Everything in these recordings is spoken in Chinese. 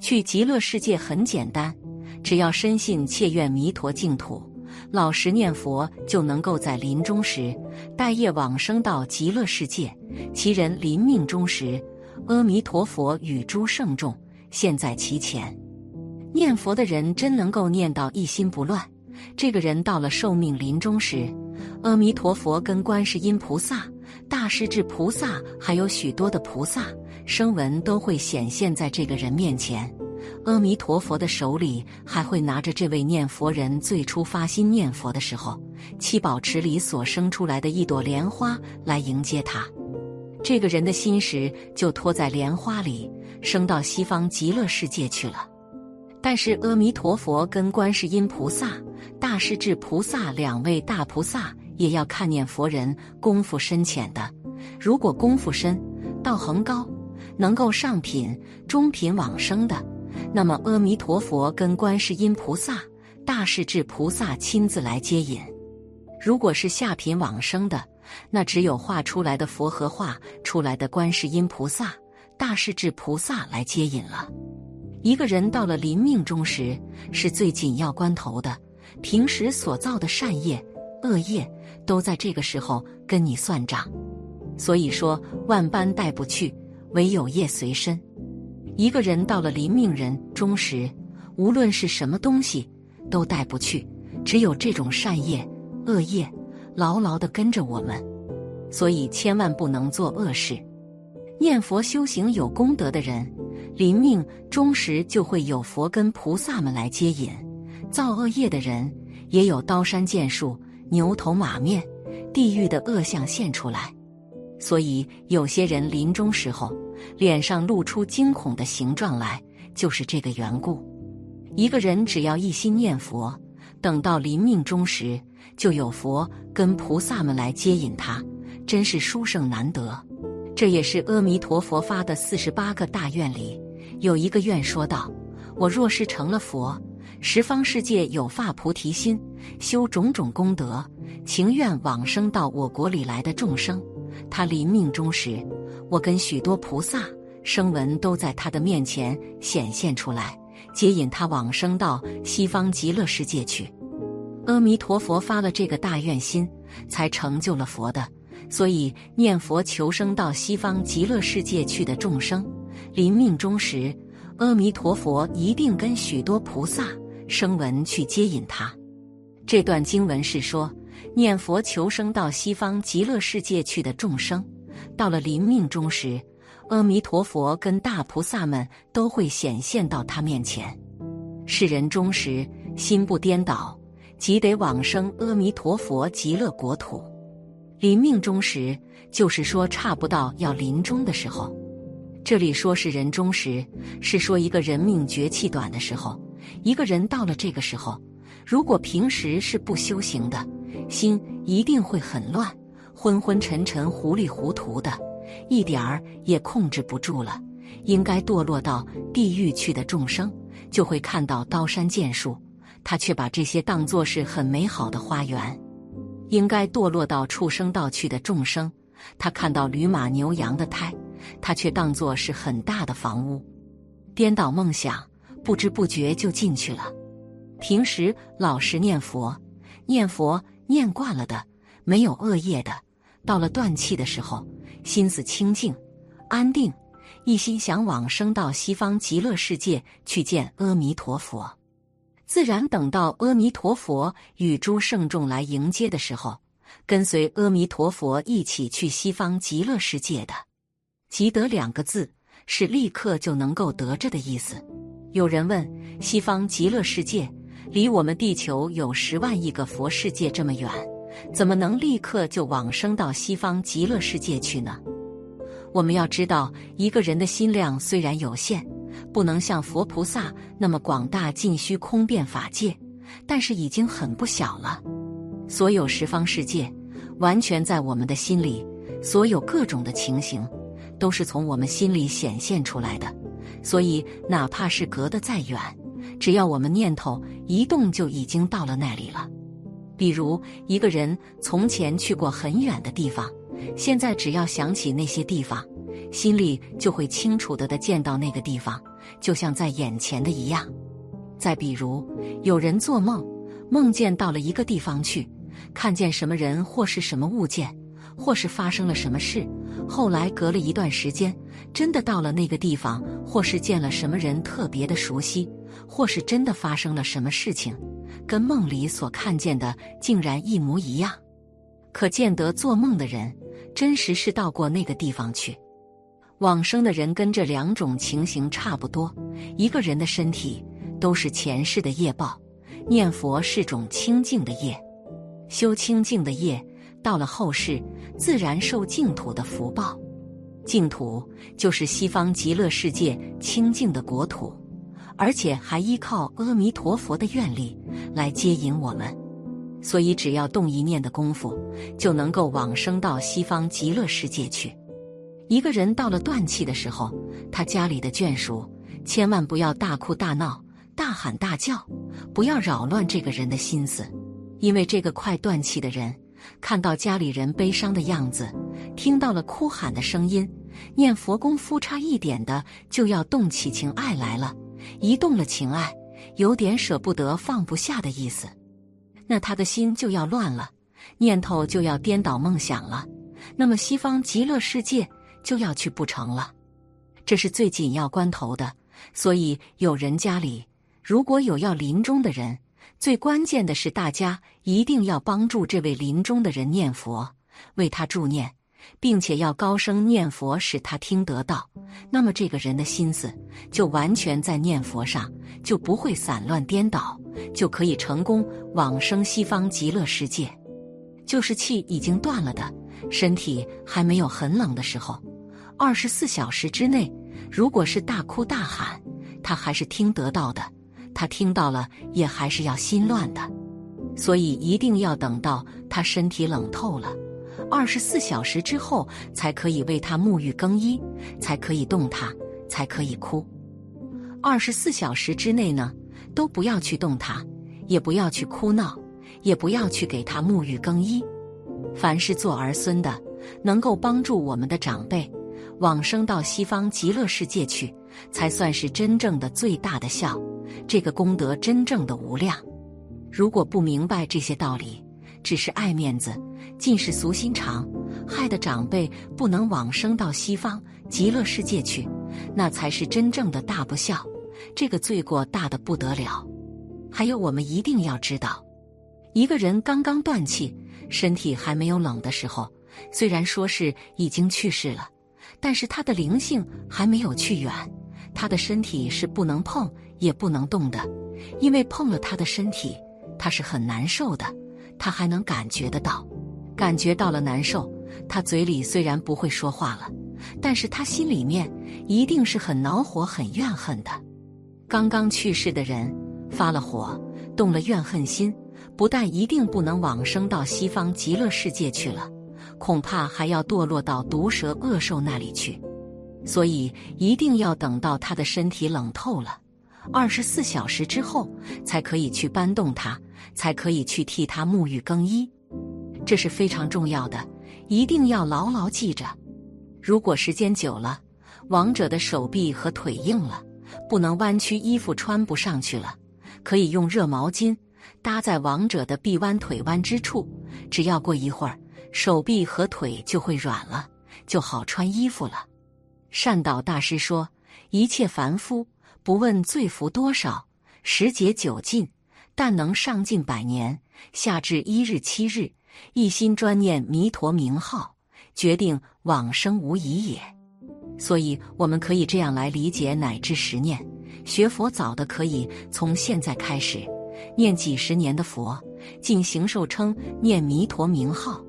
去极乐世界很简单，只要深信切愿弥陀净土，老实念佛，就能够在临终时待业往生到极乐世界。其人临命终时，阿弥陀佛与诸圣众现在其前。念佛的人真能够念到一心不乱。这个人到了寿命临终时，阿弥陀佛跟观世音菩萨、大势至菩萨，还有许多的菩萨声闻都会显现在这个人面前。阿弥陀佛的手里还会拿着这位念佛人最初发心念佛的时候，七宝池里所生出来的一朵莲花来迎接他。这个人的心识就托在莲花里，升到西方极乐世界去了。但是阿弥陀佛跟观世音菩萨、大势至菩萨两位大菩萨也要看念佛人功夫深浅的。如果功夫深、道行高，能够上品、中品往生的，那么阿弥陀佛跟观世音菩萨、大势至菩萨亲自来接引；如果是下品往生的，那只有画出来的佛和画出来的观世音菩萨、大势至菩萨来接引了。一个人到了临命终时，是最紧要关头的。平时所造的善业、恶业，都在这个时候跟你算账。所以说，万般带不去，唯有业随身。一个人到了临命人终时，无论是什么东西都带不去，只有这种善业、恶业牢牢的跟着我们。所以千万不能做恶事。念佛修行有功德的人。临命终时，就会有佛跟菩萨们来接引；造恶业的人，也有刀山剑树、牛头马面、地狱的恶相现出来。所以，有些人临终时候脸上露出惊恐的形状来，就是这个缘故。一个人只要一心念佛，等到临命终时，就有佛跟菩萨们来接引他，真是殊胜难得。这也是阿弥陀佛发的四十八个大愿里。有一个愿说道：“我若是成了佛，十方世界有发菩提心，修种种功德，情愿往生到我国里来的众生。他临命终时，我跟许多菩萨声闻都在他的面前显现出来，接引他往生到西方极乐世界去。阿弥陀佛发了这个大愿心，才成就了佛的。所以念佛求生到西方极乐世界去的众生。”临命终时，阿弥陀佛一定跟许多菩萨声闻去接引他。这段经文是说，念佛求生到西方极乐世界去的众生，到了临命终时，阿弥陀佛跟大菩萨们都会显现到他面前。世人终时心不颠倒，即得往生阿弥陀佛极乐国土。临命终时，就是说差不到要临终的时候。这里说是人终时，是说一个人命绝气短的时候。一个人到了这个时候，如果平时是不修行的，心一定会很乱，昏昏沉沉、糊里糊涂的，一点儿也控制不住了。应该堕落到地狱去的众生，就会看到刀山剑树，他却把这些当作是很美好的花园；应该堕落到畜生道去的众生，他看到驴马牛羊的胎。他却当作是很大的房屋，颠倒梦想，不知不觉就进去了。平时老实念佛，念佛念惯了的，没有恶业的，到了断气的时候，心思清净、安定，一心想往生到西方极乐世界去见阿弥陀佛，自然等到阿弥陀佛与诸圣众来迎接的时候，跟随阿弥陀佛一起去西方极乐世界的。即得两个字是立刻就能够得着的意思。有人问：西方极乐世界离我们地球有十万亿个佛世界这么远，怎么能立刻就往生到西方极乐世界去呢？我们要知道，一个人的心量虽然有限，不能像佛菩萨那么广大尽虚空遍法界，但是已经很不小了。所有十方世界完全在我们的心里，所有各种的情形。都是从我们心里显现出来的，所以哪怕是隔得再远，只要我们念头一动，就已经到了那里了。比如一个人从前去过很远的地方，现在只要想起那些地方，心里就会清楚的的见到那个地方，就像在眼前的一样。再比如，有人做梦，梦见到了一个地方去，看见什么人或是什么物件，或是发生了什么事。后来隔了一段时间，真的到了那个地方，或是见了什么人特别的熟悉，或是真的发生了什么事情，跟梦里所看见的竟然一模一样。可见得做梦的人真实是到过那个地方去。往生的人跟这两种情形差不多，一个人的身体。都是前世的业报，念佛是种清净的业，修清净的业，到了后世自然受净土的福报。净土就是西方极乐世界清净的国土，而且还依靠阿弥陀佛的愿力来接引我们，所以只要动一念的功夫，就能够往生到西方极乐世界去。一个人到了断气的时候，他家里的眷属千万不要大哭大闹。大喊大叫，不要扰乱这个人的心思，因为这个快断气的人看到家里人悲伤的样子，听到了哭喊的声音，念佛功夫差一点的就要动起情爱来了。一动了情爱，有点舍不得、放不下的意思，那他的心就要乱了，念头就要颠倒梦想了，那么西方极乐世界就要去不成了。这是最紧要关头的，所以有人家里。如果有要临终的人，最关键的是大家一定要帮助这位临终的人念佛，为他助念，并且要高声念佛，使他听得到。那么这个人的心思就完全在念佛上，就不会散乱颠倒，就可以成功往生西方极乐世界。就是气已经断了的，身体还没有很冷的时候，二十四小时之内，如果是大哭大喊，他还是听得到的。他听到了，也还是要心乱的，所以一定要等到他身体冷透了，二十四小时之后才可以为他沐浴更衣，才可以动他，才可以哭。二十四小时之内呢，都不要去动他，也不要去哭闹，也不要去给他沐浴更衣。凡是做儿孙的，能够帮助我们的长辈往生到西方极乐世界去，才算是真正的最大的孝。这个功德真正的无量，如果不明白这些道理，只是爱面子，尽是俗心肠，害得长辈不能往生到西方极乐世界去，那才是真正的大不孝，这个罪过大的不得了。还有，我们一定要知道，一个人刚刚断气，身体还没有冷的时候，虽然说是已经去世了，但是他的灵性还没有去远，他的身体是不能碰。也不能动的，因为碰了他的身体，他是很难受的。他还能感觉得到，感觉到了难受。他嘴里虽然不会说话了，但是他心里面一定是很恼火、很怨恨的。刚刚去世的人发了火，动了怨恨心，不但一定不能往生到西方极乐世界去了，恐怕还要堕落到毒蛇恶兽那里去。所以一定要等到他的身体冷透了。二十四小时之后才可以去搬动他，才可以去替他沐浴更衣，这是非常重要的，一定要牢牢记着。如果时间久了，亡者的手臂和腿硬了，不能弯曲，衣服穿不上去了，可以用热毛巾搭在亡者的臂弯、腿弯之处，只要过一会儿，手臂和腿就会软了，就好穿衣服了。善导大师说：“一切凡夫。”不问罪福多少，时节久尽，但能上尽百年，下至一日七日，一心专念弥陀名号，决定往生无疑也。所以，我们可以这样来理解：乃至十念学佛，早的可以从现在开始念几十年的佛，进行受称念弥陀名号，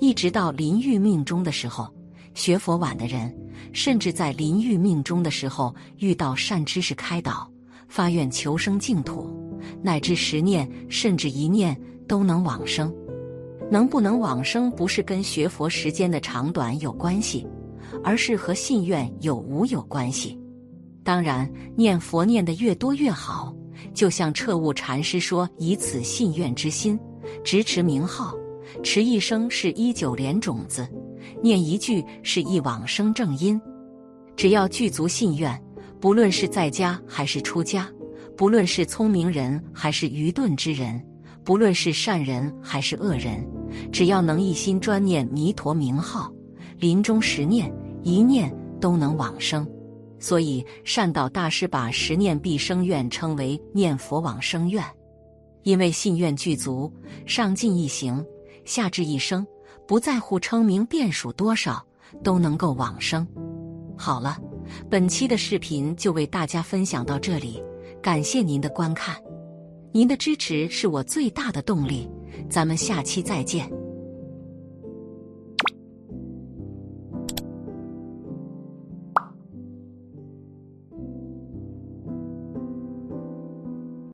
一直到临欲命终的时候。学佛晚的人，甚至在临欲命中的时候遇到善知识开导，发愿求生净土，乃至十念甚至一念都能往生。能不能往生，不是跟学佛时间的长短有关系，而是和信愿有无有关系。当然，念佛念得越多越好。就像彻悟禅师说：“以此信愿之心，直持名号，持一生是一九莲种子。”念一句是一往生正因，只要具足信愿，不论是在家还是出家，不论是聪明人还是愚钝之人，不论是善人还是恶人，只要能一心专念弥陀名号，临终十念一念都能往生。所以善导大师把十念必生愿称为念佛往生愿，因为信愿具足，上进一行，下至一生，不在乎称名变数多少，都能够往生。好了，本期的视频就为大家分享到这里，感谢您的观看，您的支持是我最大的动力，咱们下期再见。